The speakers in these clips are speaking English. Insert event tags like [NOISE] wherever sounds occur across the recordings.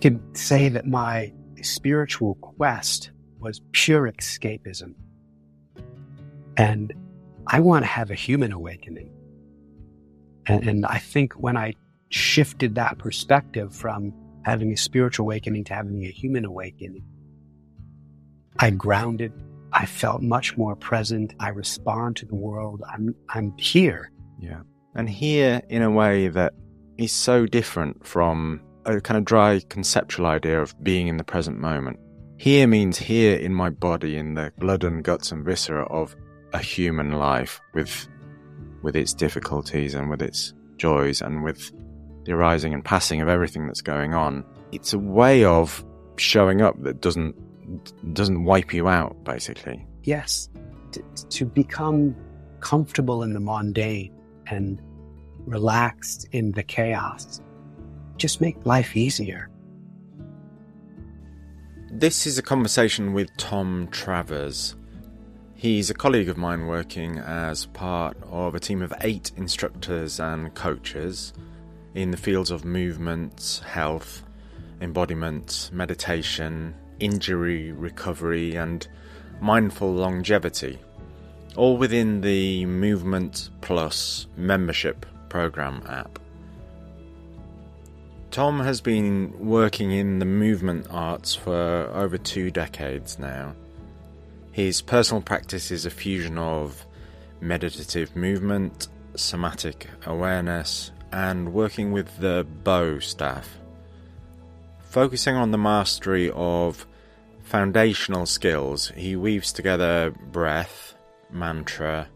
can say that my spiritual quest was pure escapism. And I want to have a human awakening. And, and, I think when I shifted that perspective from having a spiritual awakening to having a human awakening, I grounded. I felt much more present. I respond to the world. I'm, I'm here. Yeah. And here in a way that is so different from a kind of dry conceptual idea of being in the present moment. Here means here in my body, in the blood and guts and viscera of a human life with with its difficulties and with its joys and with the arising and passing of everything that's going on. It's a way of showing up that doesn't doesn't wipe you out basically. Yes. To, to become comfortable in the mundane and relaxed in the chaos just make life easier. This is a conversation with Tom Travers. He's a colleague of mine working as part of a team of eight instructors and coaches in the fields of movement, health, embodiment, meditation, injury recovery, and mindful longevity, all within the Movement Plus membership program app. Tom has been working in the movement arts for over two decades now. His personal practice is a fusion of meditative movement, somatic awareness, and working with the Bo staff. Focusing on the mastery of foundational skills, he weaves together breath, mantra,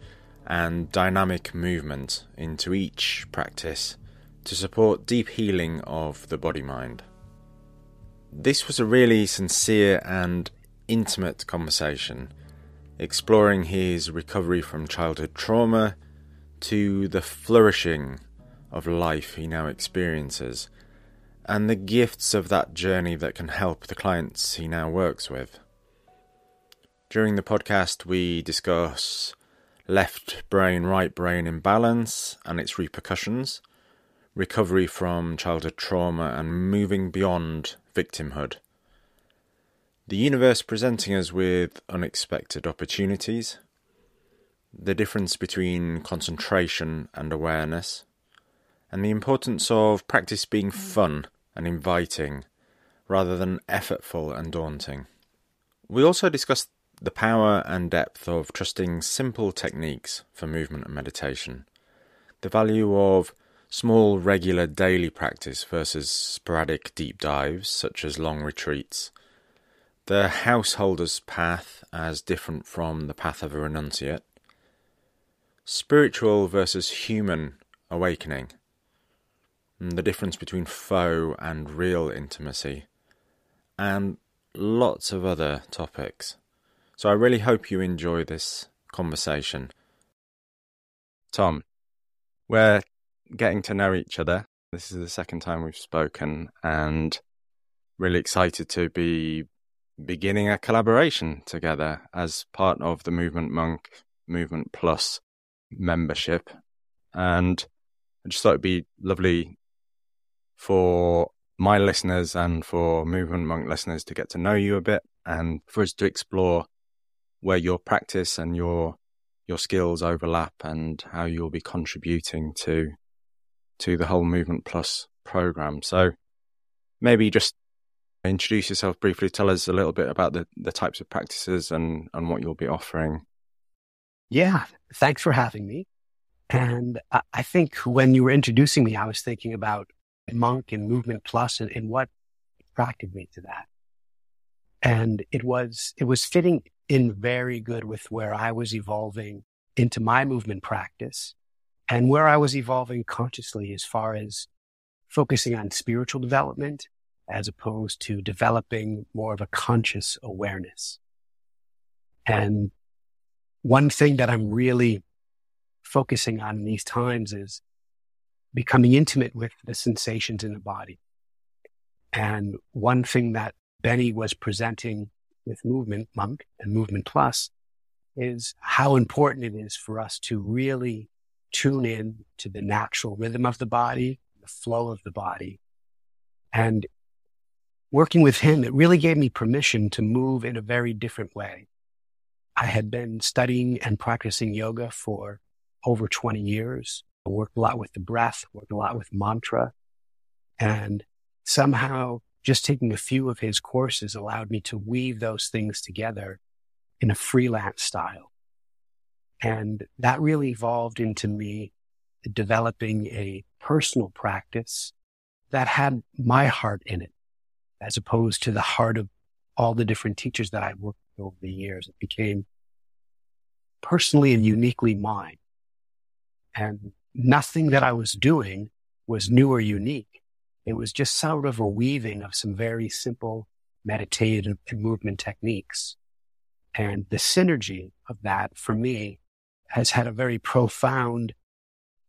and dynamic movement into each practice to support deep healing of the body mind. This was a really sincere and intimate conversation, exploring his recovery from childhood trauma to the flourishing of life he now experiences, and the gifts of that journey that can help the clients he now works with. During the podcast, we discuss left brain right brain imbalance and its repercussions recovery from childhood trauma, and moving beyond victimhood. The universe presenting us with unexpected opportunities, the difference between concentration and awareness, and the importance of practice being fun and inviting rather than effortful and daunting. We also discussed the power and depth of trusting simple techniques for movement and meditation, the value of Small, regular daily practice versus sporadic deep dives, such as long retreats. The householder's path as different from the path of a renunciate. Spiritual versus human awakening. And the difference between faux and real intimacy. And lots of other topics. So I really hope you enjoy this conversation. Tom, we're getting to know each other. This is the second time we've spoken, and really excited to be beginning a collaboration together as part of the Movement Monk Movement Plus membership. And I just thought it'd be lovely for my listeners and for Movement Monk listeners to get to know you a bit and for us to explore where your practice and your your skills overlap and how you'll be contributing to to the whole Movement Plus program. So maybe just introduce yourself briefly, tell us a little bit about the, the types of practices and, and what you'll be offering. Yeah, thanks for having me. And I think when you were introducing me, I was thinking about Monk and Movement Plus and, and what attracted me to that. And it was, it was fitting in very good with where I was evolving into my movement practice and where I was evolving consciously as far as focusing on spiritual development as opposed to developing more of a conscious awareness. And one thing that I'm really focusing on in these times is becoming intimate with the sensations in the body. And one thing that Benny was presenting with Movement Monk and Movement Plus is how important it is for us to really tune in to the natural rhythm of the body, the flow of the body. And working with him, it really gave me permission to move in a very different way. I had been studying and practicing yoga for over 20 years. I worked a lot with the breath, worked a lot with mantra, and somehow just taking a few of his courses allowed me to weave those things together in a freelance style. And that really evolved into me developing a personal practice that had my heart in it, as opposed to the heart of all the different teachers that I worked with over the years. It became personally and uniquely mine. And nothing that I was doing was new or unique. It was just sort of a weaving of some very simple meditative and movement techniques. And the synergy of that for me has had a very profound,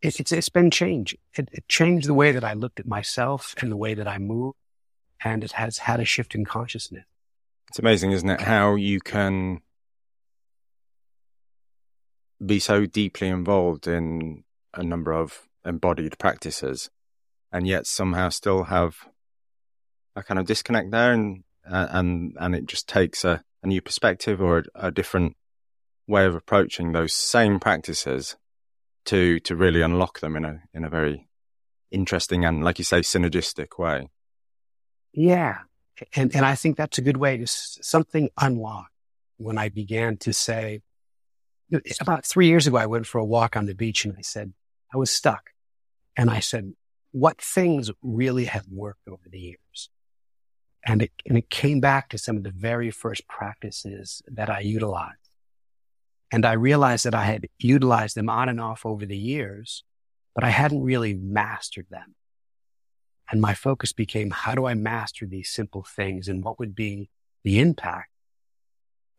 it, it's, it's been change. It, it changed the way that I looked at myself and the way that I move. And it has had a shift in consciousness. It's amazing, isn't it? How you can be so deeply involved in a number of embodied practices and yet somehow still have a kind of disconnect there and and and it just takes a, a new perspective or a, a, different way of approaching those same practices to to really unlock them in a in a very interesting and like you say synergistic way yeah and and i think that's a good way to something unlocked when i began to say about three years ago i went for a walk on the beach and i said i was stuck and i said what things really have worked over the years. And it, and it came back to some of the very first practices that I utilized. And I realized that I had utilized them on and off over the years, but I hadn't really mastered them. And my focus became, how do I master these simple things and what would be the impact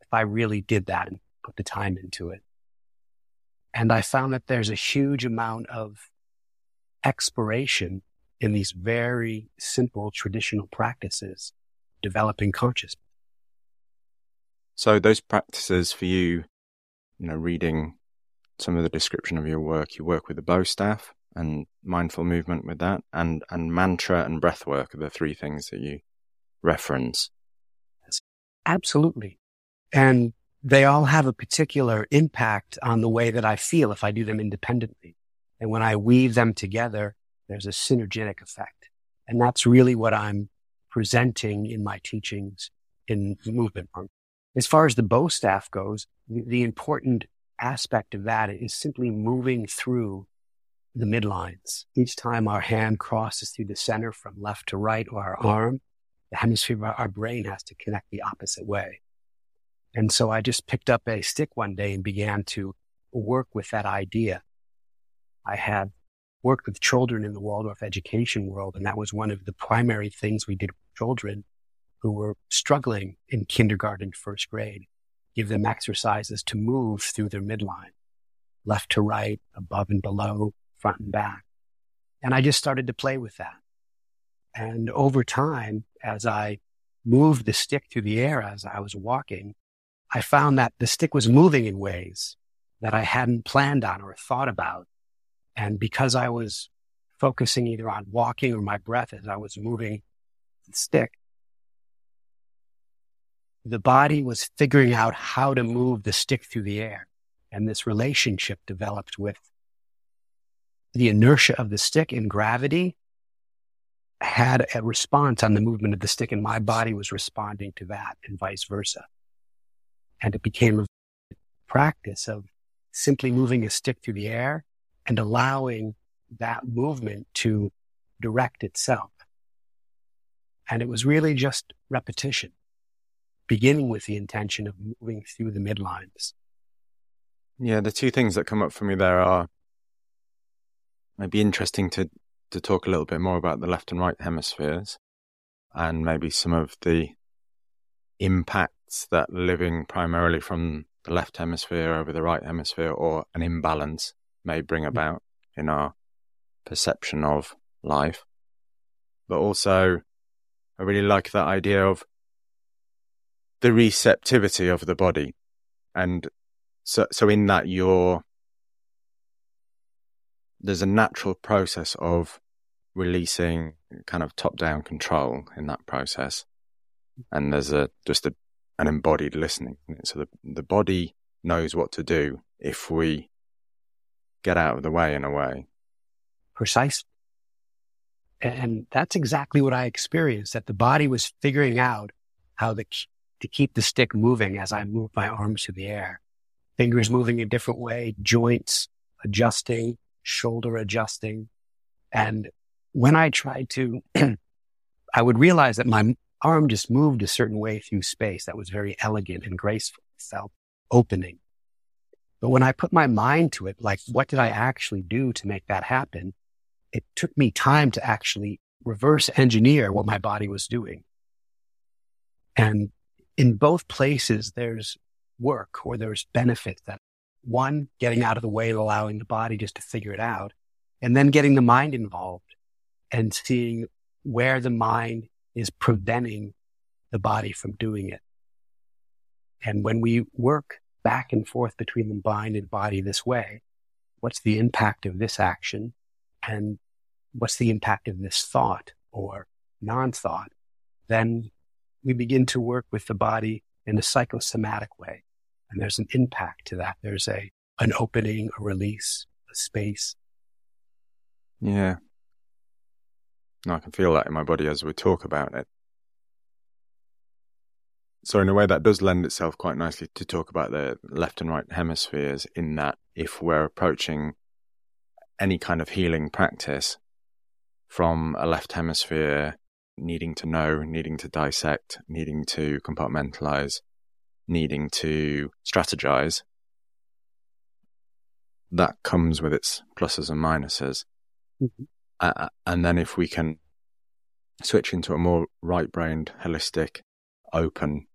if I really did that and put the time into it? And I found that there's a huge amount of exploration in these very simple traditional practices, developing consciousness. So those practices for you, you know, reading some of the description of your work, you work with the Bo staff and mindful movement with that, and and mantra and breath work are the three things that you reference. Absolutely. And they all have a particular impact on the way that I feel if I do them independently. And when I weave them together, there's a synergetic effect. And that's really what I'm presenting in my teachings in movement. As far as the Bo staff goes, the important aspect of that is simply moving through the midlines. Each time our hand crosses through the center from left to right or our arm, the hemisphere of our brain has to connect the opposite way. And so I just picked up a stick one day and began to work with that idea. I had worked with children in the Waldorf education world, and that was one of the primary things we did with children who were struggling in kindergarten, first grade. Give them exercises to move through their midline, left to right, above and below, front and back. And I just started to play with that. And over time, as I moved the stick through the air as I was walking, I found that the stick was moving in ways that I hadn't planned on or thought about. And because I was focusing either on walking or my breath as I was moving the stick, the body was figuring out how to move the stick through the air. And this relationship developed with the inertia of the stick and gravity had a response on the movement of the stick and my body was responding to that and vice versa. And it became a practice of simply moving a stick through the air and allowing that movement to direct itself. And it was really just repetition, beginning with the intention of moving through the midlines. Yeah, the two things that come up for me there are maybe interesting to, to talk a little bit more about the left and right hemispheres and maybe some of the impacts that living primarily from the left hemisphere over the right hemisphere or an imbalance may bring mm. about in our perception of life. But also, I really like that idea of the receptivity of the body. And so, so in that, you're, there's a natural process of releasing kind of top down control in that process. and there's a just a, an embodied listening. So the the body knows what to do if we get out of the way in a way. Precisely. And that's exactly what I experienced that the body was figuring out how the, to keep the stick moving as I moved my arms through the air. Fingers moving a different way, joints adjusting, shoulder adjusting. And when I tried to, [CLEARS THROAT] I would realize that my arm just moved a certain way through space that was very elegant and graceful. Felt opening. But when I put my mind to it, like what did I actually do to make that happen? It took me time to actually reverse engineer what my body was doing. And in both places, there's work or there's benefit that one, getting out of the way allowing the body just to figure it out, and then getting the mind involved and seeing where the mind is preventing the body from doing it. And when we work back and forth between the mind and body this way, what's the impact of this action? And what's the impact of this thought or non thought? Then we begin to work with the body in a psychosomatic way. And there's an impact to that. There's a, an opening, a release, a space. Yeah. No, I can feel that in my body as we talk about it. So, in a way, that does lend itself quite nicely to talk about the left and right hemispheres, in that if we're approaching any kind of healing practice from a left hemisphere, needing to know, needing to dissect, needing to compartmentalize, needing to strategize, that comes with its pluses and minuses. Mm-hmm. Uh, and then if we can switch into a more right brained, holistic, open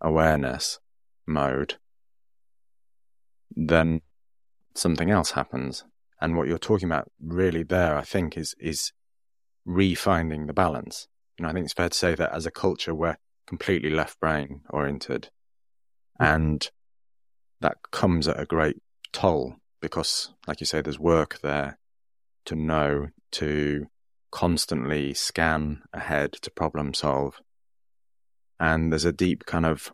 awareness mode, then something else happens. And what you're talking about really there, I think, is is refinding the balance. You know, I think it's fair to say that as a culture, we're completely left brain oriented. Hmm. And that comes at a great toll because, like you say, there's work there to know, to constantly scan ahead, to problem solve. And there's a deep kind of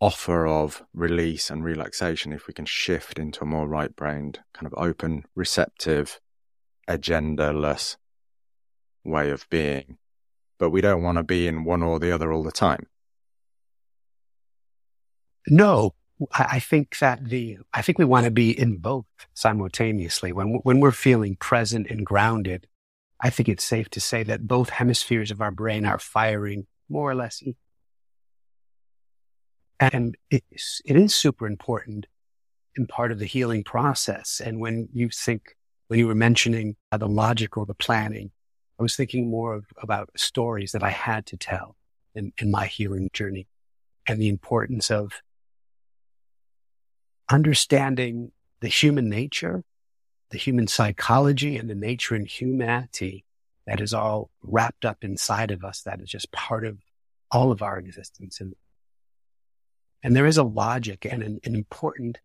offer of release and relaxation if we can shift into a more right brained, kind of open, receptive, agenda-less way of being. But we don't want to be in one or the other all the time. No, I think that the, I think we want to be in both simultaneously. When, when we're feeling present and grounded, I think it's safe to say that both hemispheres of our brain are firing more or less. And it's, it is super important in part of the healing process. And when you think when you were mentioning uh, the logic or the planning, I was thinking more of, about stories that I had to tell in, in my healing journey and the importance of understanding the human nature, the human psychology and the nature and humanity that is all wrapped up inside of us. That is just part of all of our existence. And, and there is a logic and an, an important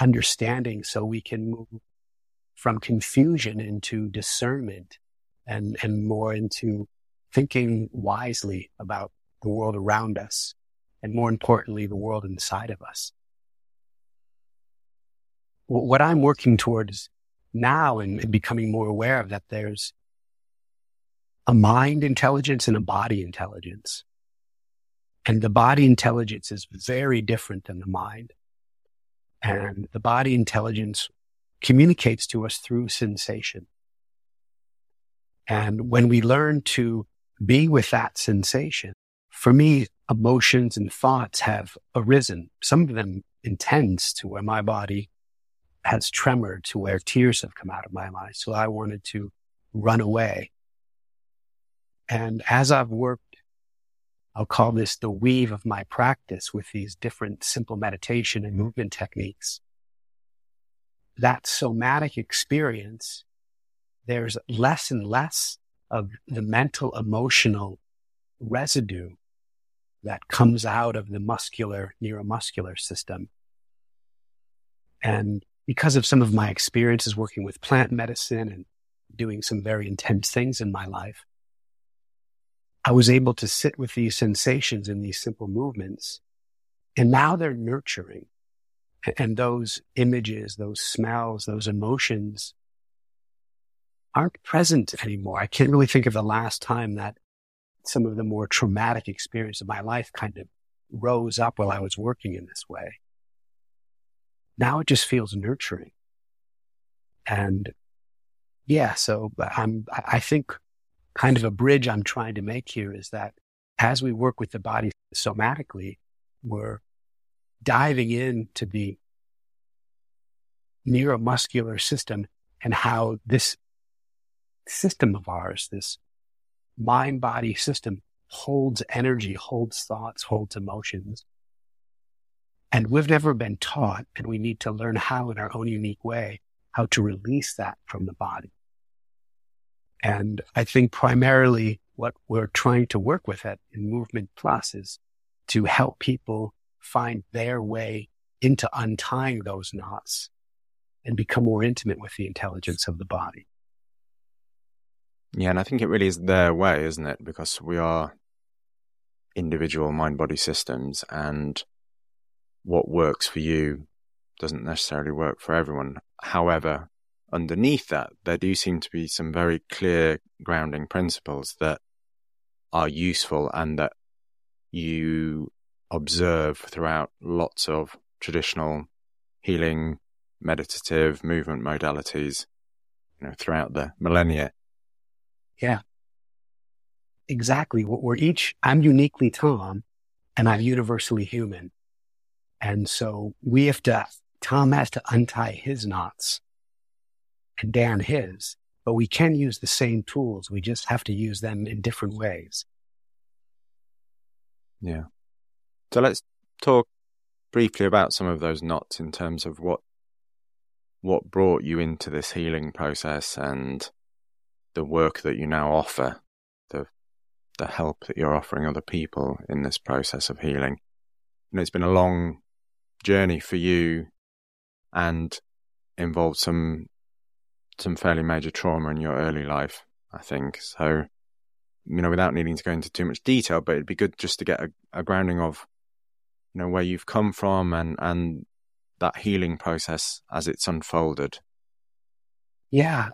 understanding so we can move from confusion into discernment and, and more into thinking wisely about the world around us and more importantly, the world inside of us. What I'm working towards now and, becoming more aware of that there's a mind intelligence and a body intelligence. And the body intelligence is very different than the mind. And the body intelligence communicates to us through sensation. And when we learn to be with that sensation, for me, emotions and thoughts have arisen, some of them intense to where my body has tremored to where tears have come out of my eyes. So I wanted to run away. And as I've worked, I'll call this the weave of my practice with these different simple meditation and movement techniques that somatic experience, there's less and less of the mental emotional residue that comes out of the muscular neuromuscular system. And because of some of my experiences working with plant medicine and doing some very intense things in my life, I was able to sit with these sensations in these simple movements. And now they're nurturing. And those images, those smells, those emotions aren't present anymore. I can't really think of the last time that some of the more traumatic experience of my life kind of rose up while I was working in this way. Now it just feels nurturing. And yeah, so I'm, I think kind of a bridge I'm trying to make here is that as we work with the body somatically, we're diving into the neuromuscular system and how this system of ours, this mind body system holds energy, holds thoughts, holds emotions. And we've never been taught, and we need to learn how in our own unique way, how to release that from the body. And I think primarily what we're trying to work with at in Movement Plus is to help people find their way into untying those knots and become more intimate with the intelligence of the body. Yeah, and I think it really is their way, isn't it? Because we are individual mind body systems, and what works for you doesn't necessarily work for everyone. However, underneath that, there do seem to be some very clear grounding principles that are useful and that you observe throughout lots of traditional healing, meditative movement modalities, you know, throughout the millennia. Yeah. Exactly. We're each, I'm uniquely Tom and I'm universally human. And so we have to, Tom has to untie his knots and Dan his, but we can use the same tools. We just have to use them in different ways. Yeah. So let's talk briefly about some of those knots in terms of what what brought you into this healing process and the work that you now offer, the the help that you're offering other people in this process of healing. And it's been a long journey for you and involved some some fairly major trauma in your early life, I think. So, you know, without needing to go into too much detail, but it'd be good just to get a, a grounding of, you know, where you've come from and, and that healing process as it's unfolded. Yeah.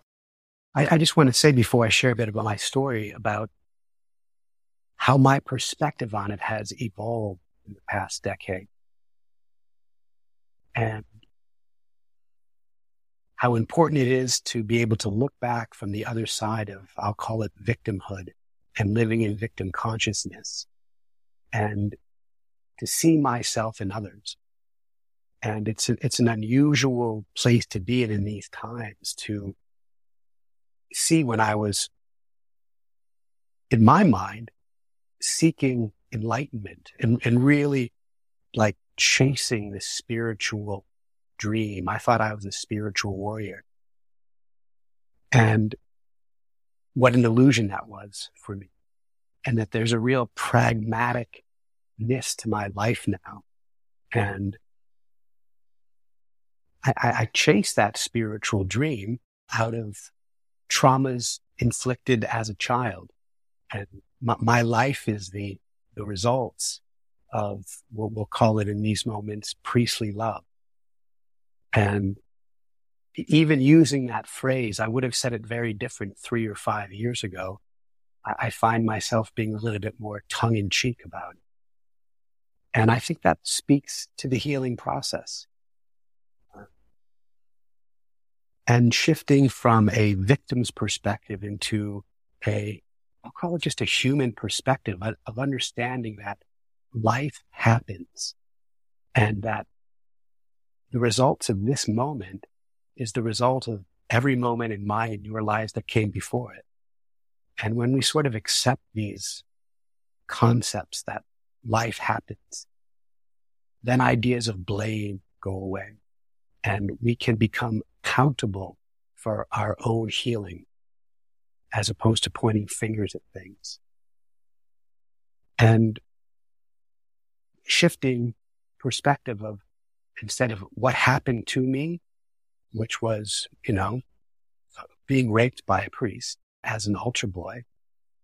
I, I just want to say before I share a bit about my story about how my perspective on it has evolved in the past decade. And how important it is to be able to look back from the other side of, I'll call it victimhood and living in victim consciousness and to see myself in others. And it's, a, it's an unusual place to be in in these times to see when I was in my mind seeking enlightenment and, and really like chasing the spiritual dream. I thought I was a spiritual warrior. And what an illusion that was for me. And that there's a real pragmaticness to my life now. And I, I chase that spiritual dream out of traumas inflicted as a child. And my, my life is the, the results of what we'll call it in these moments, priestly love. And even using that phrase, I would have said it very different three or five years ago. I, I find myself being a little bit more tongue in cheek about it. And I think that speaks to the healing process. And shifting from a victim's perspective into a, I'll call it just a human perspective of understanding that life happens and that the results of this moment is the result of every moment in my and your lives that came before it. And when we sort of accept these concepts that life happens, then ideas of blame go away and we can become accountable for our own healing as opposed to pointing fingers at things. And shifting perspective of instead of what happened to me, which was, you know, being raped by a priest as an altar boy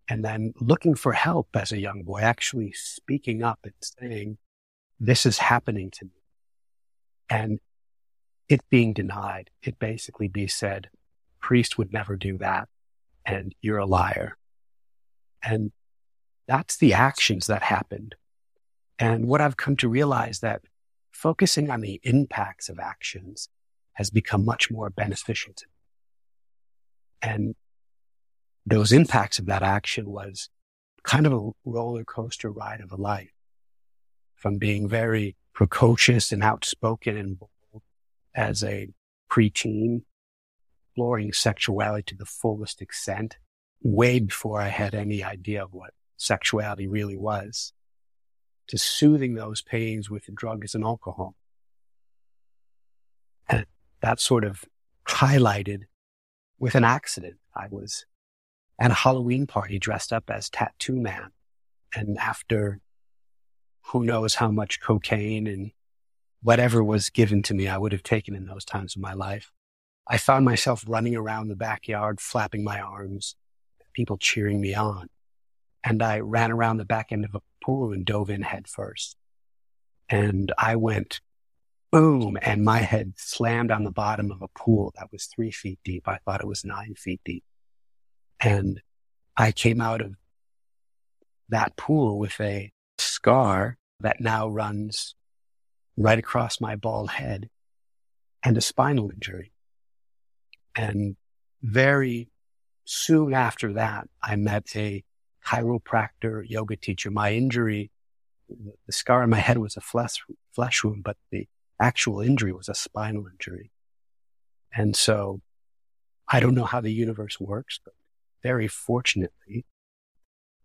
and then looking for help as a young boy, actually speaking up and saying, this is happening to me. And it being denied, it basically be said, priest would never do that. And you're a liar. And that's the actions that happened. And what I've come to realize that focusing on the impacts of actions has become much more beneficial to me. And those impacts of that action was kind of a roller coaster ride of a life from being very precocious and outspoken and bold as a preteen, exploring sexuality to the fullest extent, way before I had any idea of what sexuality really was, to soothing those pains with drugs and alcohol. And that sort of highlighted with an accident. I was at a Halloween party dressed up as Tattoo Man. And after who knows how much cocaine and whatever was given to me, I would have taken in those times of my life. I found myself running around the backyard, flapping my arms, people cheering me on. And I ran around the back end of a pool and dove in head first. And I went boom, and my head slammed on the bottom of a pool that was three feet deep. I thought it was nine feet deep. And I came out of that pool with a scar that now runs right across my bald head and a spinal injury. And very soon after that, I met a chiropractor yoga teacher. My injury, the scar on my head was a flesh, flesh wound, but the actual injury was a spinal injury. And so I don't know how the universe works, but very fortunately,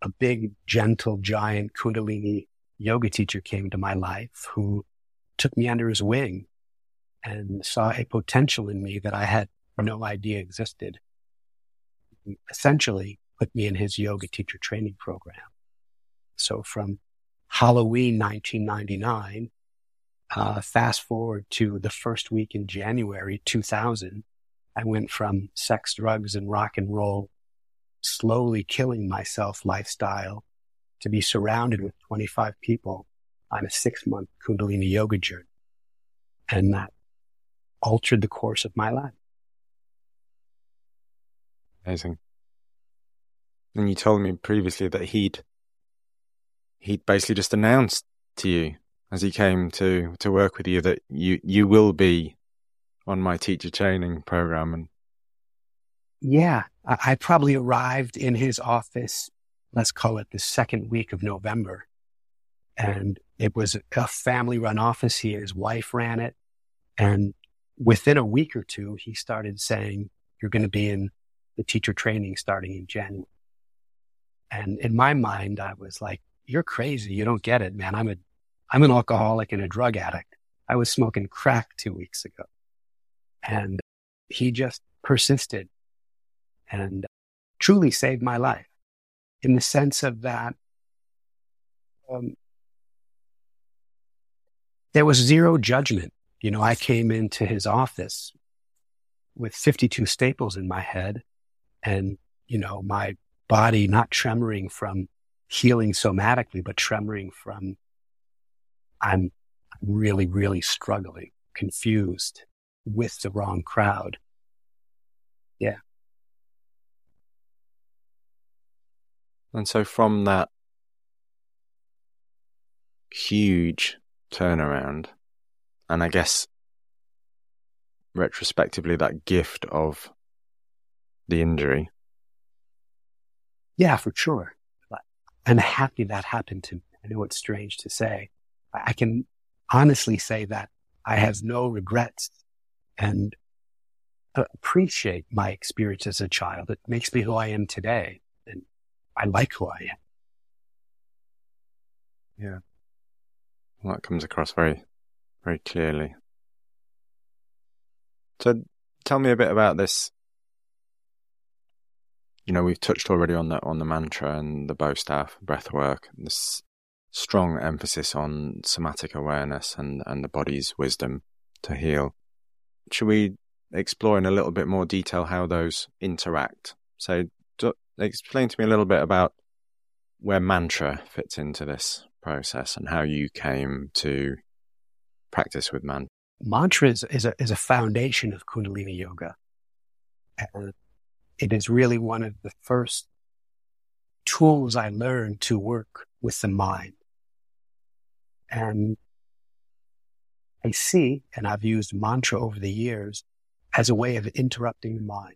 a big, gentle, giant Kundalini yoga teacher came to my life who took me under his wing and saw a potential in me that I had no idea existed. He essentially put me in his yoga teacher training program. So from Halloween 1999, uh, fast forward to the first week in January 2000, I went from sex, drugs, and rock and roll slowly killing myself lifestyle to be surrounded with 25 people on a six month Kundalini yoga journey. And that altered the course of my life. Amazing. And you told me previously that he'd he'd basically just announced to you as he came to to work with you that you you will be on my teacher training program and yeah, I probably arrived in his office, let's call it the second week of November. And it was a family run office. He his wife ran it. And within a week or two, he started saying, you're going to be in the teacher training starting in January. And in my mind, I was like, you're crazy. You don't get it, man. I'm a, I'm an alcoholic and a drug addict. I was smoking crack two weeks ago. And he just persisted and truly saved my life in the sense of that um, there was zero judgment. You know, I came into his office with 52 staples in my head and, you know, my body not tremoring from healing somatically, but tremoring from I'm really, really struggling, confused with the wrong crowd. Yeah. And so from that huge turnaround, and I guess retrospectively that gift of the injury. Yeah, for sure. I'm happy that happened to me. I know it's strange to say. I can honestly say that I have no regrets and appreciate my experience as a child. It makes me who I am today. I like who I am. Yeah. Well, that comes across very, very clearly. So tell me a bit about this. You know, we've touched already on the on the mantra and the Bo staff breath work, this strong emphasis on somatic awareness and, and the body's wisdom to heal. Should we explore in a little bit more detail how those interact? So explain to me a little bit about where mantra fits into this process and how you came to practice with mantra. Mantra is, is, a, is a foundation of Kundalini Yoga. And it is really one of the first tools I learned to work with the mind. And I see, and I've used mantra over the years as a way of interrupting the mind.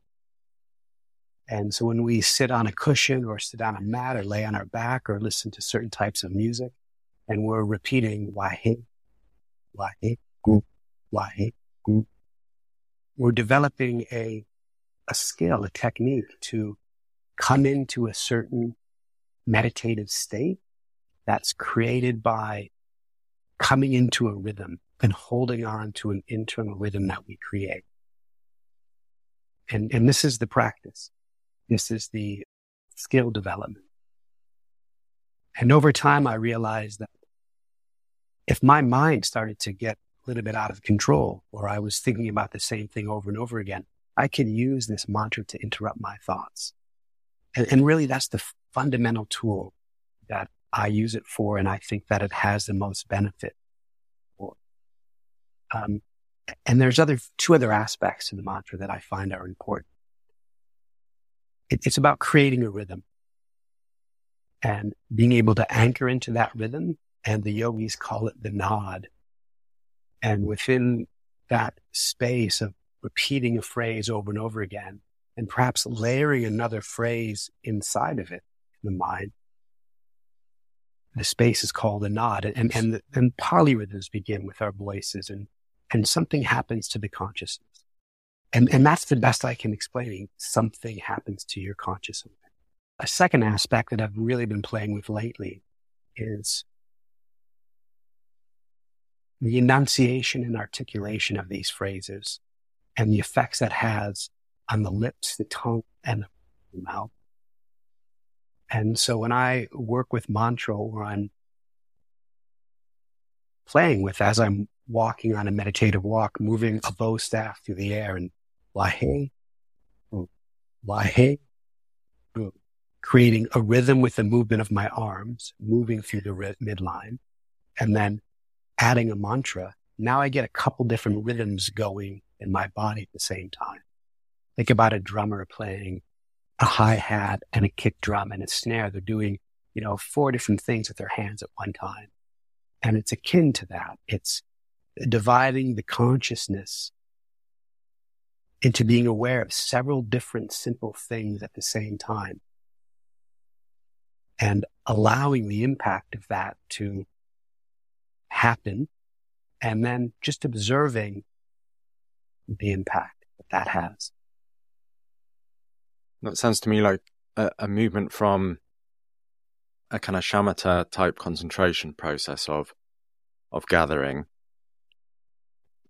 And so when we sit on a cushion or sit on a mat or lay on our back or listen to certain types of music and we're repeating wahe, wahe, gu, wahe, gu, we're developing a, a skill, a technique to come into a certain meditative state that's created by coming into a rhythm and holding on to an internal rhythm that we create. And, and this is the practice. This is the skill development. And over time, I realized that if my mind started to get a little bit out of control, or I was thinking about the same thing over and over again, I can use this mantra to interrupt my thoughts. And, and really, that's the fundamental tool that I use it for, and I think that it has the most benefit for. Um, and there's other two other aspects to the mantra that I find are important it, it's about creating a rhythm and being able to anchor into that rhythm. And the yogis call it the naad. And within that space of repeating a phrase over and over again, and perhaps layering another phrase inside of it the mind, the space is called a naad. And, and, and poly rhythms begin with our voices and, and something happens to the consciousness. And, and that's the best I can explain. Something happens to your consciousness. A second aspect that I've really been playing with lately is the enunciation and articulation of these phrases and the effects that has on the lips, the tongue, and the mouth. And so when I work with mantra or I'm playing with as I'm walking on a meditative walk, moving a Bo staff through the air and Wahe, Wahe, creating a rhythm with the movement of my arms, moving through the midline, and then adding a mantra. Now I get a couple different rhythms going in my body at the same time. Think about a drummer playing a hi hat and a kick drum and a snare. They're doing, you know, four different things with their hands at one time. And it's akin to that. It's dividing the consciousness into being aware of several different simple things at the same time and allowing the impact of that to happen and then just observing the impact that that has. That sounds to me like a, a movement from a kind of shamatha type concentration process of of gathering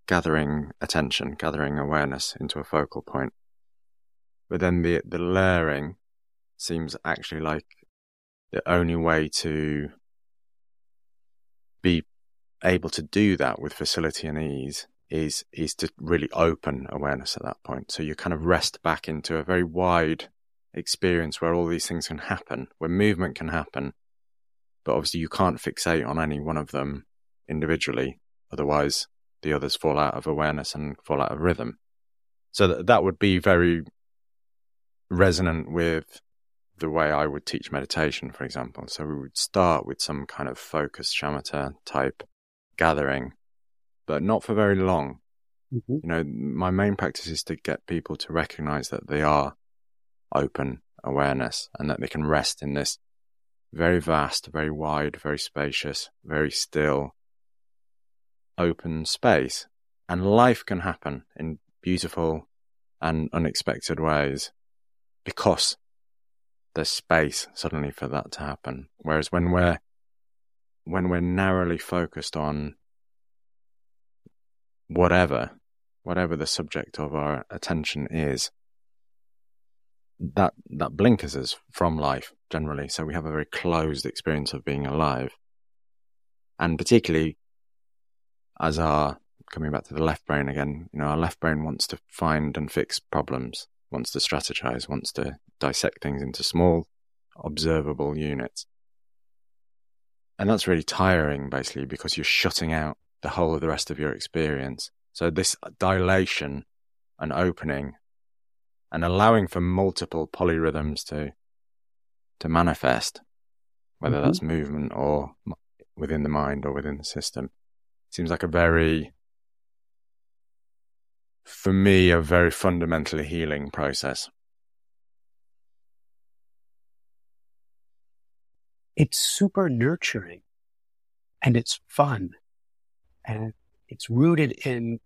gathering attention, gathering awareness into a focal point. But then the the layering seems actually like the only way to be able to do that with facility and ease is is to really open awareness at that point. So you kind of rest back into a very wide experience where all these things can happen, where movement can happen, but obviously you can't fixate on any one of them individually. Otherwise, the others fall out of awareness and fall out of rhythm. So that, that would be very resonant with the way I would teach meditation, for example. So we would start with some kind of focused shamatha type gathering, but not for very long. Mm-hmm. You know, my main practice is to get people to recognize that they are open awareness and that they can rest in this very vast, very wide, very spacious, very still open space. And life can happen in beautiful and unexpected ways because there's space suddenly for that to happen. Whereas when we're when we're narrowly focused on whatever, whatever the subject of our attention is, that that blinkers us from life generally. So we have a very closed experience of being alive. And particularly as our coming back to the left brain again, you know, our left brain wants to find and fix problems, wants to strategize, wants to dissect things into small, observable units. And that's really tiring, basically, because you're shutting out the whole of the rest of your experience. So, this dilation and opening and allowing for multiple polyrhythms to to manifest, whether mm-hmm. that's movement or within the mind or within the system, seems like a very, for me, a very fundamentally healing process. It's super nurturing and it's fun and it's rooted in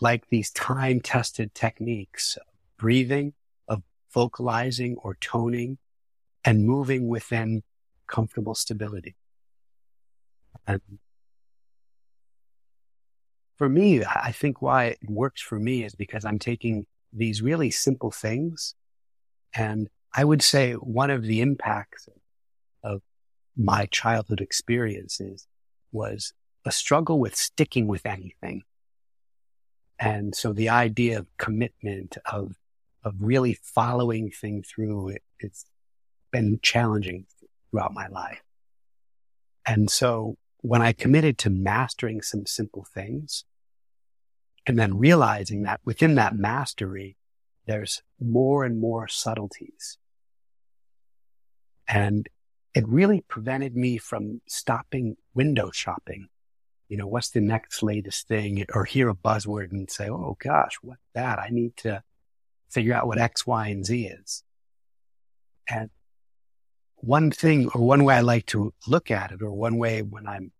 like these time tested techniques of breathing, of vocalizing or toning and moving within comfortable stability. And for me, I think why it works for me is because I'm taking these really simple things. And I would say one of the impacts of my childhood experiences was a struggle with sticking with anything. And so the idea of commitment, of, of really following things through, it, it's been challenging throughout my life. And so when I committed to mastering some simple things and then realizing that within that mastery, there's more and more subtleties. And it really prevented me from stopping window shopping. You know, what's the next latest thing or hear a buzzword and say, Oh gosh, what's that? I need to figure out what X, Y, and Z is. And one thing or one way I like to look at it or one way when I'm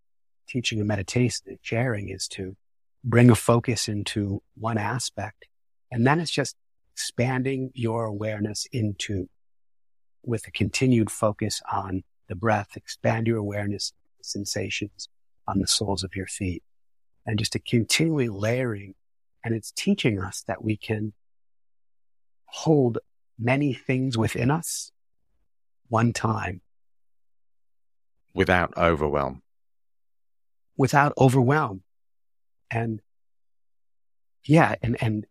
teaching a meditation sharing is to bring a focus into one aspect. And then it's just expanding your awareness into with a continued focus on the breath, expand your awareness sensations on the soles of your feet and just a continually layering. And it's teaching us that we can hold many things within us one time. Without overwhelm. Without overwhelm. And yeah, and, and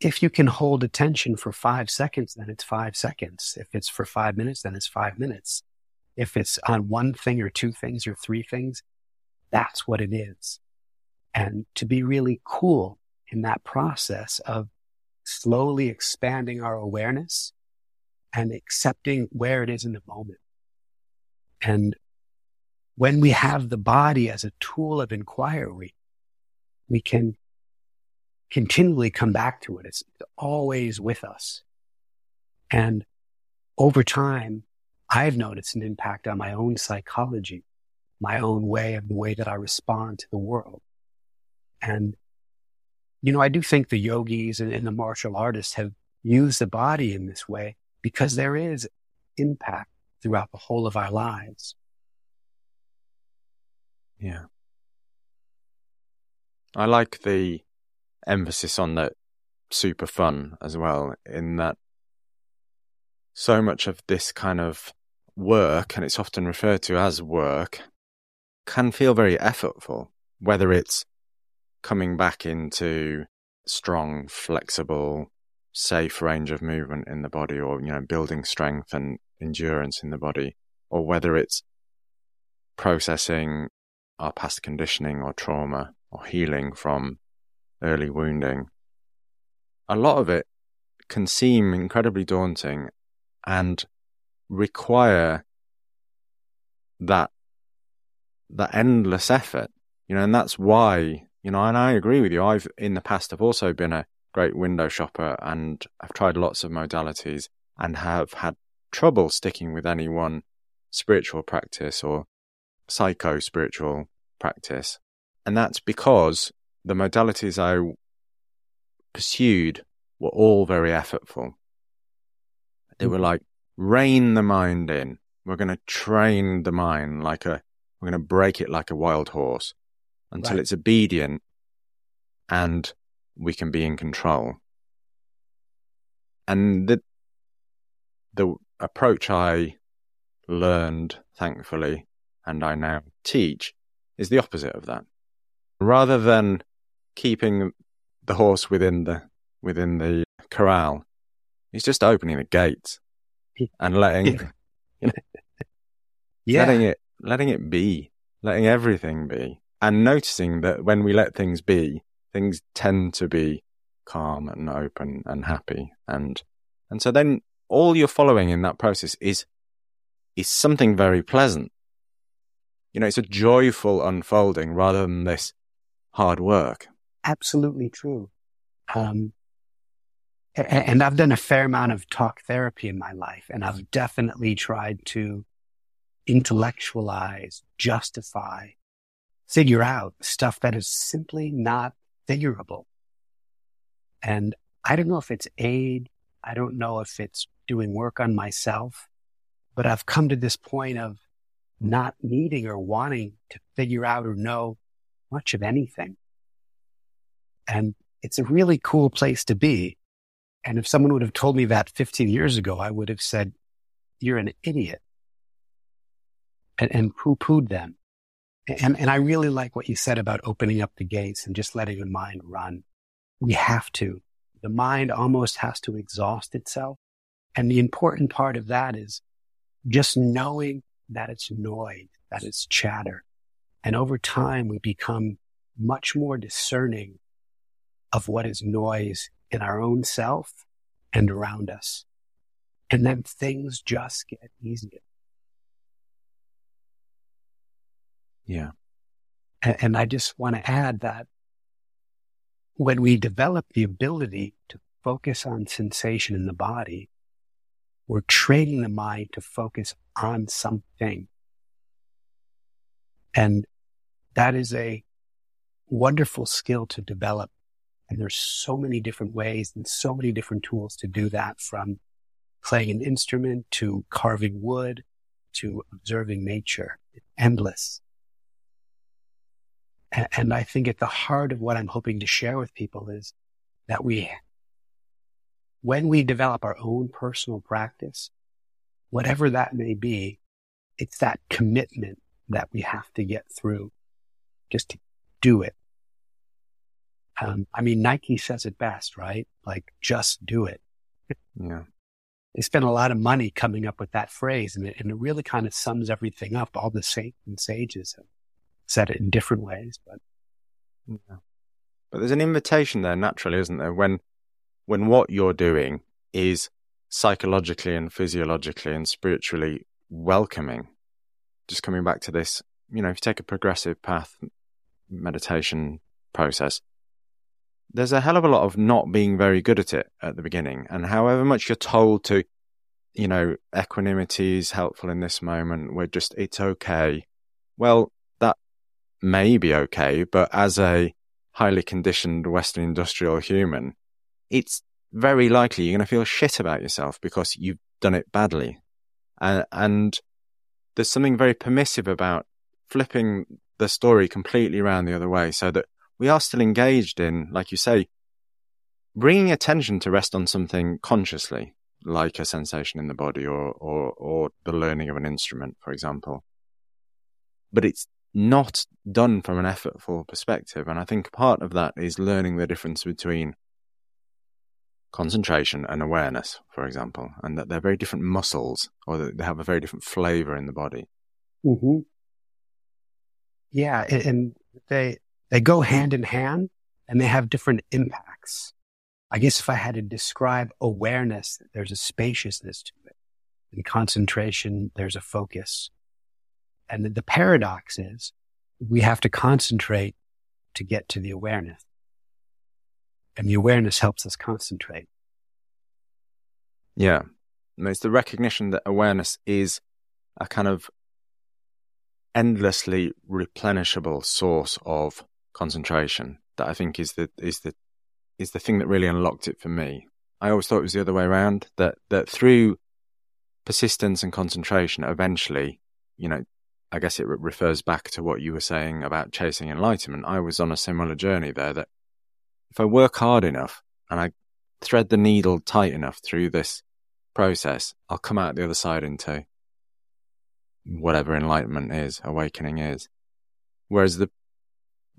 if you can hold attention for five seconds, then it's five seconds. If it's for five minutes, then it's five minutes. If it's on one thing or two things or three things, that's what it is. And to be really cool in that process of slowly expanding our awareness and accepting where it is in the moment. And when we have the body as a tool of inquiry, we can continually come back to it. It's always with us. And over time, I've noticed an impact on my own psychology, my own way of the way that I respond to the world. And, you know, I do think the yogis and, and the martial artists have used the body in this way because there is impact throughout the whole of our lives. Yeah. I like the emphasis on that super fun as well, in that so much of this kind of work, and it's often referred to as work, can feel very effortful, whether it's coming back into strong, flexible, safe range of movement in the body or, you know, building strength and endurance in the body, or whether it's processing our past conditioning or trauma or healing from early wounding. A lot of it can seem incredibly daunting and require that that endless effort, you know, and that's why, you know, and I agree with you. I've in the past have also been a great window shopper and I've tried lots of modalities and have had trouble sticking with any one spiritual practice or psycho spiritual practice. And that's because the modalities I pursued were all very effortful. They were mm-hmm. like, rein the mind in. We're going to train the mind like a, we're going to break it like a wild horse until right. it's obedient and we can be in control. And the the approach I learned, thankfully, and I now teach, is the opposite of that. Rather than keeping the horse within the within the corral, it's just opening the gates and letting yeah. [LAUGHS] letting it letting it be, letting everything be, and noticing that when we let things be, things tend to be calm and open and happy, and and so then all you're following in that process is is something very pleasant. You know, it's a joyful unfolding rather than this hard work. Absolutely true. Um, and I've done a fair amount of talk therapy in my life, and I've definitely tried to intellectualize, justify, figure out stuff that is simply not figurable. And I don't know if it's aid. I don't know if it's doing work on myself, but I've come to this point of not needing or wanting to figure out or know much of anything. And it's a really cool place to be. And if someone would have told me that 15 years ago, I would have said, you're an idiot and, and poo pooed them. And, and I really like what you said about opening up the gates and just letting the mind run. We have to. The mind almost has to exhaust itself. And the important part of that is just knowing that it's noise, that it's chatter. And over time, we become much more discerning of what is noise in our own self and around us. And then things just get easier. Yeah. And, and I just want to add that when we develop the ability to focus on sensation in the body, we're training the mind to focus on something. And that is a wonderful skill to develop and there's so many different ways and so many different tools to do that from playing an instrument to carving wood to observing nature. It's endless. And I think at the heart of what I'm hoping to share with people is that we, when we develop our own personal practice, whatever that may be, it's that commitment that we have to get through just to do it um, I mean, Nike says it best, right? Like, just do it. Yeah. They spent a lot of money coming up with that phrase, and it, and it really kind of sums everything up. All the saints and sages have said it in different ways, but. But there's an invitation there, naturally, isn't there? When when what you're doing is psychologically and physiologically and spiritually welcoming. Just coming back to this, you know, if you take a progressive path meditation process, there's a hell of a lot of not being very good at it at the beginning. And however much you're told to, you know, equanimity is helpful in this moment, we're just, it's okay. Well, may be okay, but as a highly conditioned Western industrial human, it's very likely you're going to feel shit about yourself because you've done it badly. And, and there's something very permissive about flipping the story completely around the other way so that we are still engaged in, like you say, bringing attention to rest on something consciously, like a sensation in the body or, or, or the learning of an instrument, for example. But it's not done from an effortful perspective. And I think part of that is learning the difference between concentration and awareness, for example, and that they're very different muscles or that they have a very different flavor in the body. Mm-hmm. Yeah. And they, they go hand in hand and they have different impacts. I guess if I had to describe awareness, there's a spaciousness to it. In concentration, there's a focus. And the paradox is we have to concentrate to get to the awareness. And the awareness helps us concentrate. Yeah. It's the recognition that awareness is a kind of endlessly replenishable source of concentration that I think is the is the is the thing that really unlocked it for me. I always thought it was the other way around that that through persistence and concentration, eventually, you know, I guess it re- refers back to what you were saying about chasing enlightenment. I was on a similar journey there. That if I work hard enough and I thread the needle tight enough through this process, I'll come out the other side into whatever enlightenment is, awakening is. Whereas the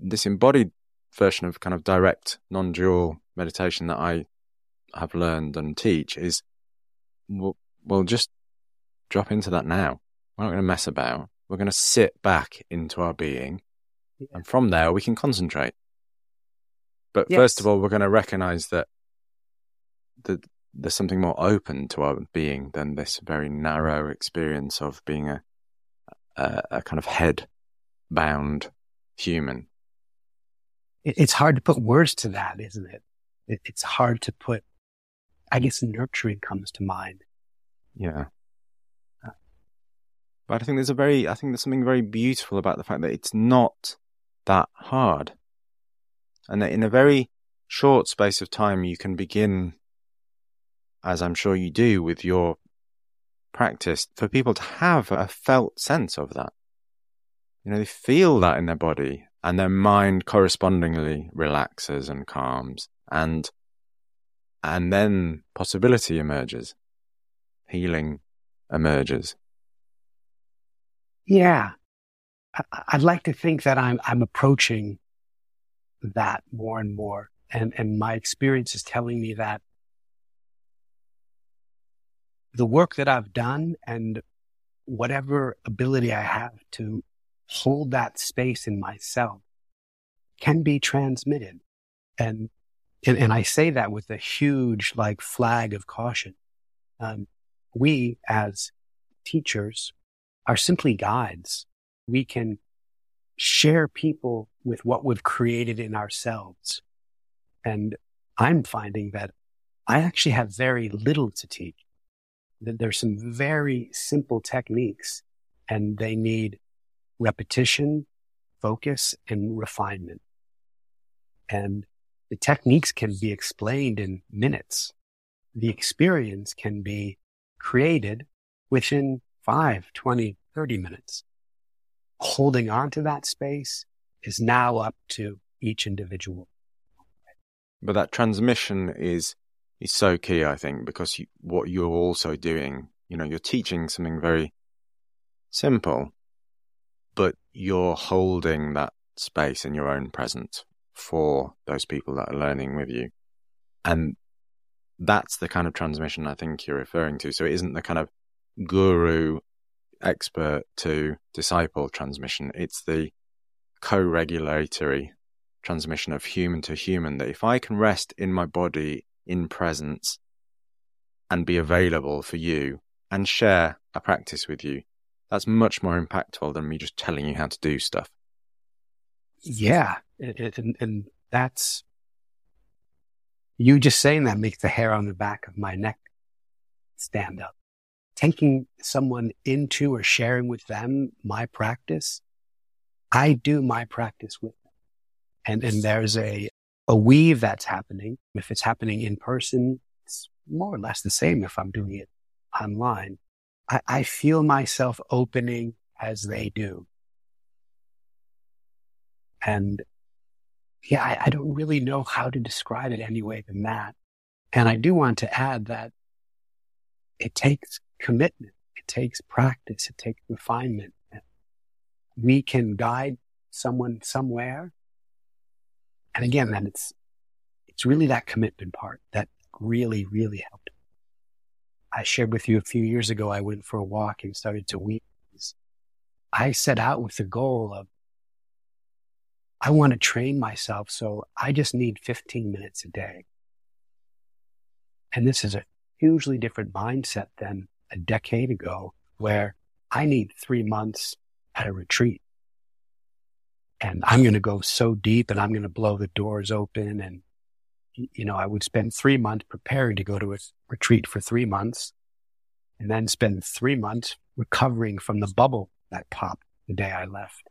this embodied version of kind of direct non-dual meditation that I have learned and teach is well, just drop into that now. We're not going to mess about. We're going to sit back into our being. Yeah. And from there, we can concentrate. But yes. first of all, we're going to recognize that the, there's something more open to our being than this very narrow experience of being a, a, a kind of head bound human. It's hard to put words to that, isn't it? It's hard to put, I guess nurturing comes to mind. Yeah. But I think there's a very, I think there's something very beautiful about the fact that it's not that hard. And that in a very short space of time, you can begin as I'm sure you do with your practice, for people to have a felt sense of that. You know, they feel that in their body and their mind correspondingly relaxes and calms and and then possibility emerges. Healing emerges. Yeah. I'd like to think that I'm I'm approaching that more and more. And and my experience is telling me that the work that I've done and whatever ability I have to hold that space in myself can be transmitted. And, and, and I say that with a huge like flag of caution. Um, we as teachers are simply guides. We can share people with what we've created in ourselves. And I'm finding that I actually have very little to teach that there's some very simple techniques and they need repetition, focus, and refinement. And the techniques can be explained in minutes. The experience can be created within 5, 20, 30 minutes. Holding on to that space is now up to each individual. But that transmission is is so key, I think, because you, what you're also doing, you know, you're teaching something very simple, but you're holding that space in your own presence for those people that are learning with you. And that's the kind of transmission I think you're referring to. So it isn't the kind of guru expert to disciple transmission. It's the co-regulatory transmission of human to human that if I can rest in my body in presence and be available for you and share a practice with you, that's much more impactful than me just telling you how to do stuff. Yeah. It, it, and, and that's, you just saying that makes the hair on the back of my neck stand up. Taking someone into or sharing with them my practice, I do my practice with them. And, and there's a, a weave that's happening. If it's happening in person, it's more or less the same if I'm doing it online. I, I feel myself opening as they do. And yeah, I, I don't really know how to describe it any way than that. And I do want to add that it takes commitment. It takes practice. It takes refinement. We can guide someone somewhere and again, then it's, it's really that commitment part that really, really helped. I shared with you a few years ago, I went for a walk and started to weep. I set out with the goal of, I want to train myself. So I just need 15 minutes a day. And this is a hugely different mindset than a decade ago where I need three months at a retreat and I'm going to go so deep and I'm going to blow the doors open. And, you know, I would spend three months preparing to go to a retreat for three months and then spend three months recovering from the bubble that popped the day I left.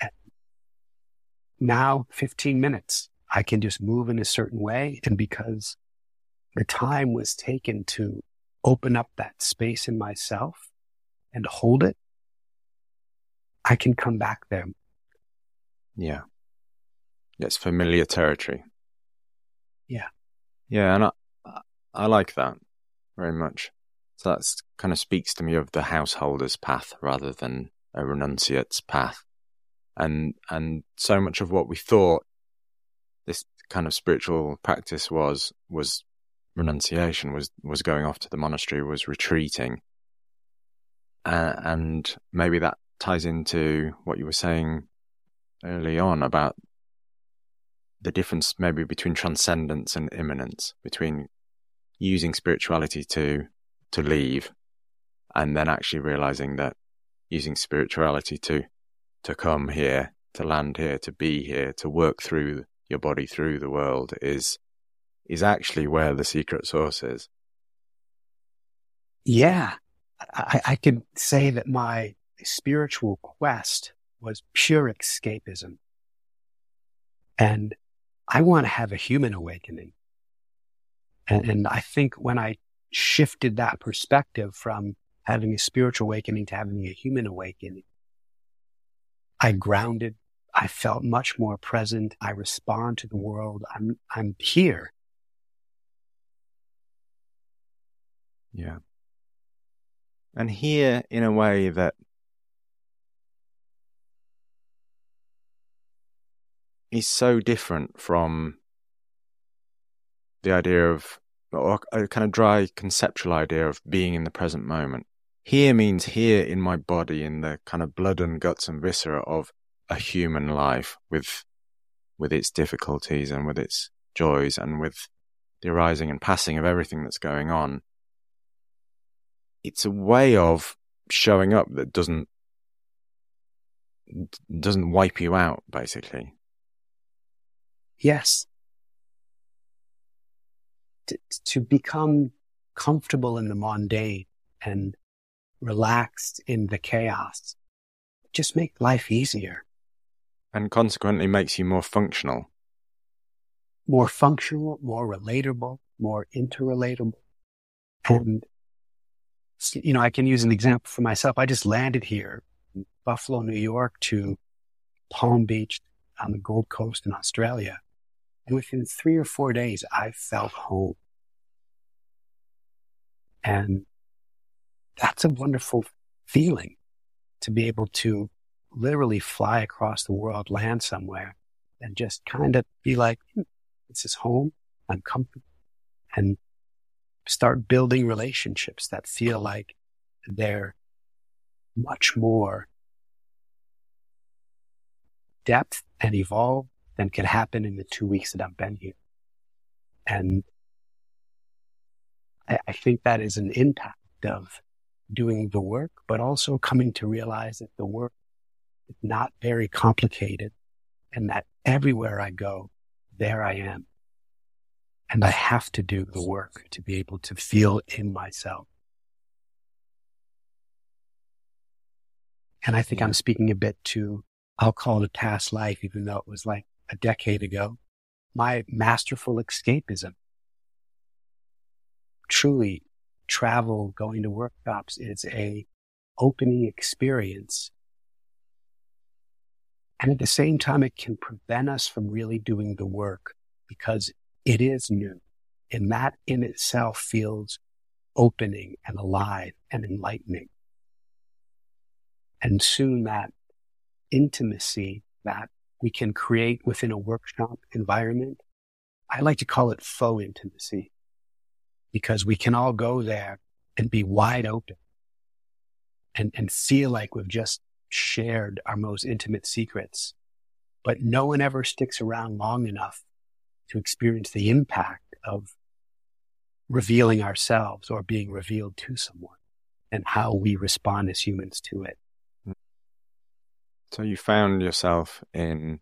And now 15 minutes, I can just move in a certain way. And because the time was taken to open up that space in myself and hold it, I can come back there. Yeah. It's familiar territory. Yeah. Yeah. And I, I like that very much. So that kind of speaks to me of the householder's path rather than a renunciate's path. And, and so much of what we thought this kind of spiritual practice was, was renunciation, was was going off to the monastery, was retreating, uh, and maybe that ties into what you were saying early on about the difference maybe between transcendence and immanence, between using spirituality to to leave and then actually realizing that using spirituality to to come here, to land here, to be here, to work through your body through the world is is actually where the secret source is. Yeah. I, I could say that my spiritual quest was pure escapism. And I want to have a human awakening. And, and I think when I shifted that perspective from having a spiritual awakening to having a human awakening, I grounded. I felt much more present. I respond to the world. I'm, I'm here. Yeah. And here in a way that is so different from the idea of, or a kind of dry conceptual idea of being in the present moment. Here means here in my body, in the kind of blood and guts and viscera of a human life with, with its difficulties and with its joys and with the arising and passing of everything that's going on. It's a way of showing up that doesn't doesn't wipe you out basically Yes. To, to become comfortable in the mundane and relaxed in the chaos just make life easier. And consequently makes you more functional. More functional, more relatable, more interrelatable. And, you know, I can use an example for myself. I just landed here in Buffalo, New York to Palm Beach on the Gold Coast in Australia. And within three or four days, I felt home. And that's a wonderful feeling to be able to literally fly across the world, land somewhere and just kind of be like, hmm, this is home. I'm comfortable and start building relationships that feel like they're much more depth and evolve than can happen in the two weeks that I've been here. And I, I think that is an impact of doing the work, but also coming to realize that the work is not very complicated and that everywhere I go, there I am. And I have to do the work to be able to feel in myself. And I think. I'm speaking a bit to, I'll call it a past life, even though it was like a decade ago, my masterful escapism. Truly, travel, going to workshops is a opening experience. And at the same time, it can prevent us from really doing the work because it is new. And that in itself feels opening and alive and enlightening. And soon that intimacy, that we can create within a workshop environment. I like to call it faux intimacy because we can all go there and be wide open and, and feel like we've just shared our most intimate secrets. But no one ever sticks around long enough to experience the impact of revealing ourselves or being revealed to someone and how we respond as humans to it. So you found yourself in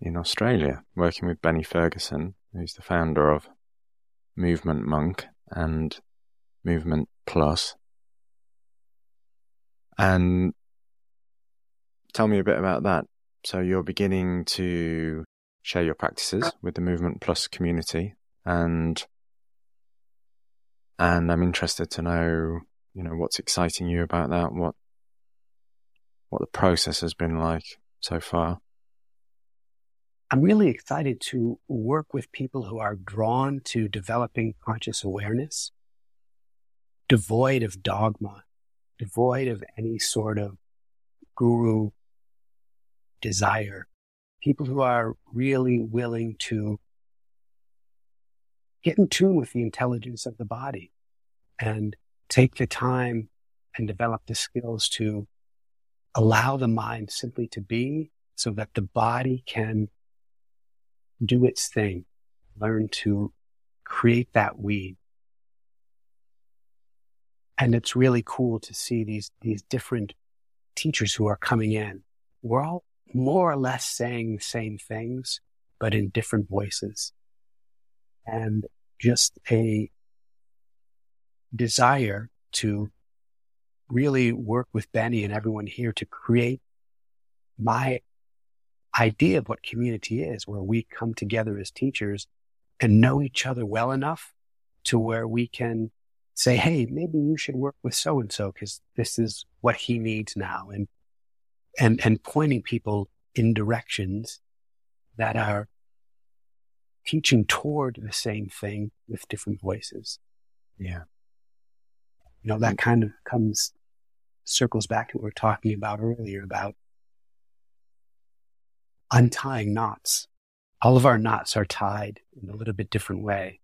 in Australia, working with Benny Ferguson, who's the founder of Movement Monk and Movement Plus. And tell me a bit about that. So you're beginning to share your practices uh. with the Movement Plus community and and I'm interested to know, you know, what's exciting you about that, what what the process has been like so far. I'm really excited to work with people who are drawn to developing conscious awareness, devoid of dogma, devoid of any sort of guru desire. People who are really willing to get in tune with the intelligence of the body and take the time and develop the skills to allow the mind simply to be so that the body can do its thing, learn to create that we. And it's really cool to see these, these different teachers who are coming in. We're all more or less saying the same things, but in different voices. And just a desire to really work with Benny and everyone here to create my idea of what community is, where we come together as teachers and know each other well enough to where we can say, Hey, maybe you should work with so and so because this is what he needs now. And, and, and pointing people in directions that are teaching toward the same thing with different voices. Yeah. You know, that kind of comes, circles back to what we were talking about earlier about untying knots. All of our knots are tied in a little bit different way.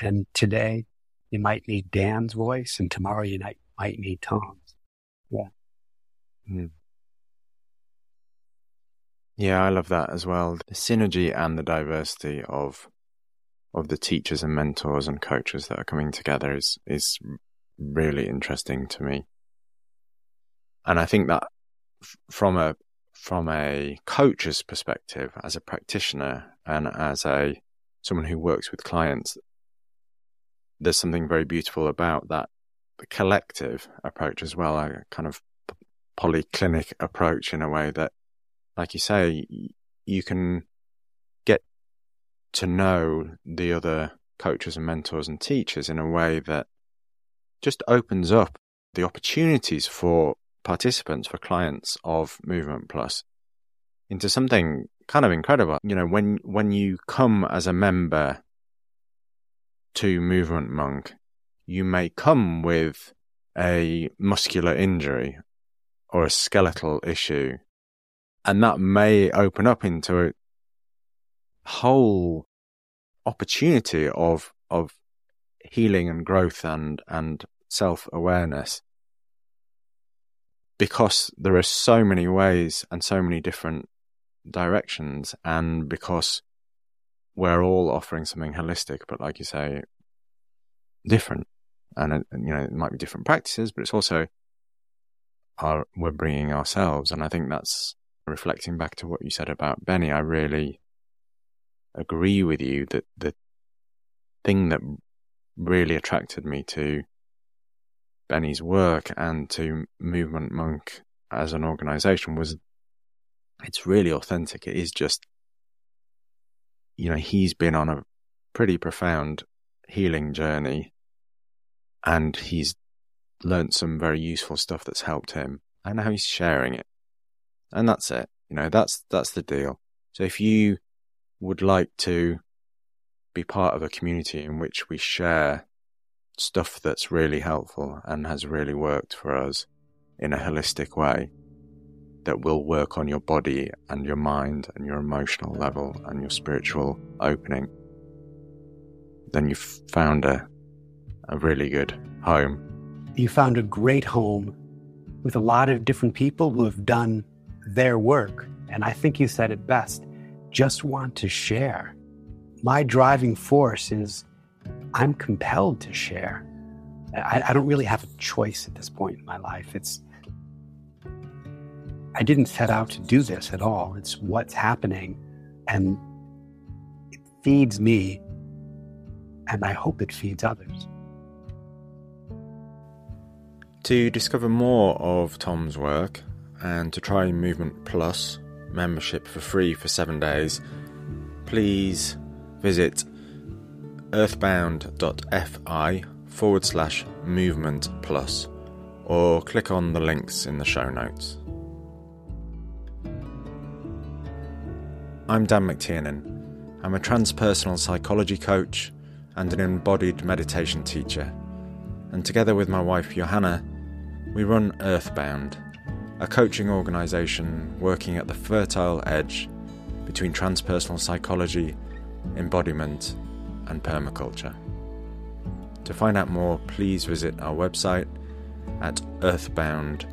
And today you might need Dan's voice and tomorrow you might, might need Tom's. Yeah. Mm. Yeah, I love that as well. The synergy and the diversity of of the teachers and mentors and coaches that are coming together is is really interesting to me. And I think that from a from a coach's perspective, as a practitioner and as a someone who works with clients, there's something very beautiful about that collective approach as well, a kind of polyclinic approach in a way that, like you say, you can get to know the other coaches and mentors and teachers in a way that just opens up the opportunities for participants, for clients of Movement Plus into something kind of incredible. You know, when when you come as a member to Movement Monk, you may come with a muscular injury or a skeletal issue, and that may open up into a whole opportunity of of healing and growth and and self awareness because there are so many ways and so many different directions, and because we're all offering something holistic, but like you say, different. And, uh, you know, it might be different practices, but it's also our, we're bringing ourselves. And I think that's reflecting back to what you said about Benny. I really agree with you that the thing that really attracted me to Benny's work and to Movement Monk as an organization was it's really authentic. It is just, you know, he's been on a pretty profound healing journey and he's learned some very useful stuff that's helped him and now he's sharing it. And that's it. You know, that's, that's the deal. So if you would like to be part of a community in which we share stuff that's really helpful and has really worked for us in a holistic way that will work on your body and your mind and your emotional level and your spiritual opening, then you've found a, a really good home. You found a great home with a lot of different people who have done their work. And I think you said it best just want to share. My driving force is I'm compelled to share. I, I, don't really have a choice at this point in my life. It's I didn't set out to do this at all. It's what's happening, and it feeds me, and I hope it feeds others. To discover more of Tom's work and to try Movement Plus membership for free for seven days, please visit earthbound.fi forward slash movement plus or click on the links in the show notes. I'm Dan McTiernan. I'm a transpersonal psychology coach and an embodied meditation teacher. And together with my wife Johanna, we run Earthbound, a coaching organisation working at the fertile edge between transpersonal psychology, embodiment, and permaculture. To find out more, please visit our website at earthbound.fi.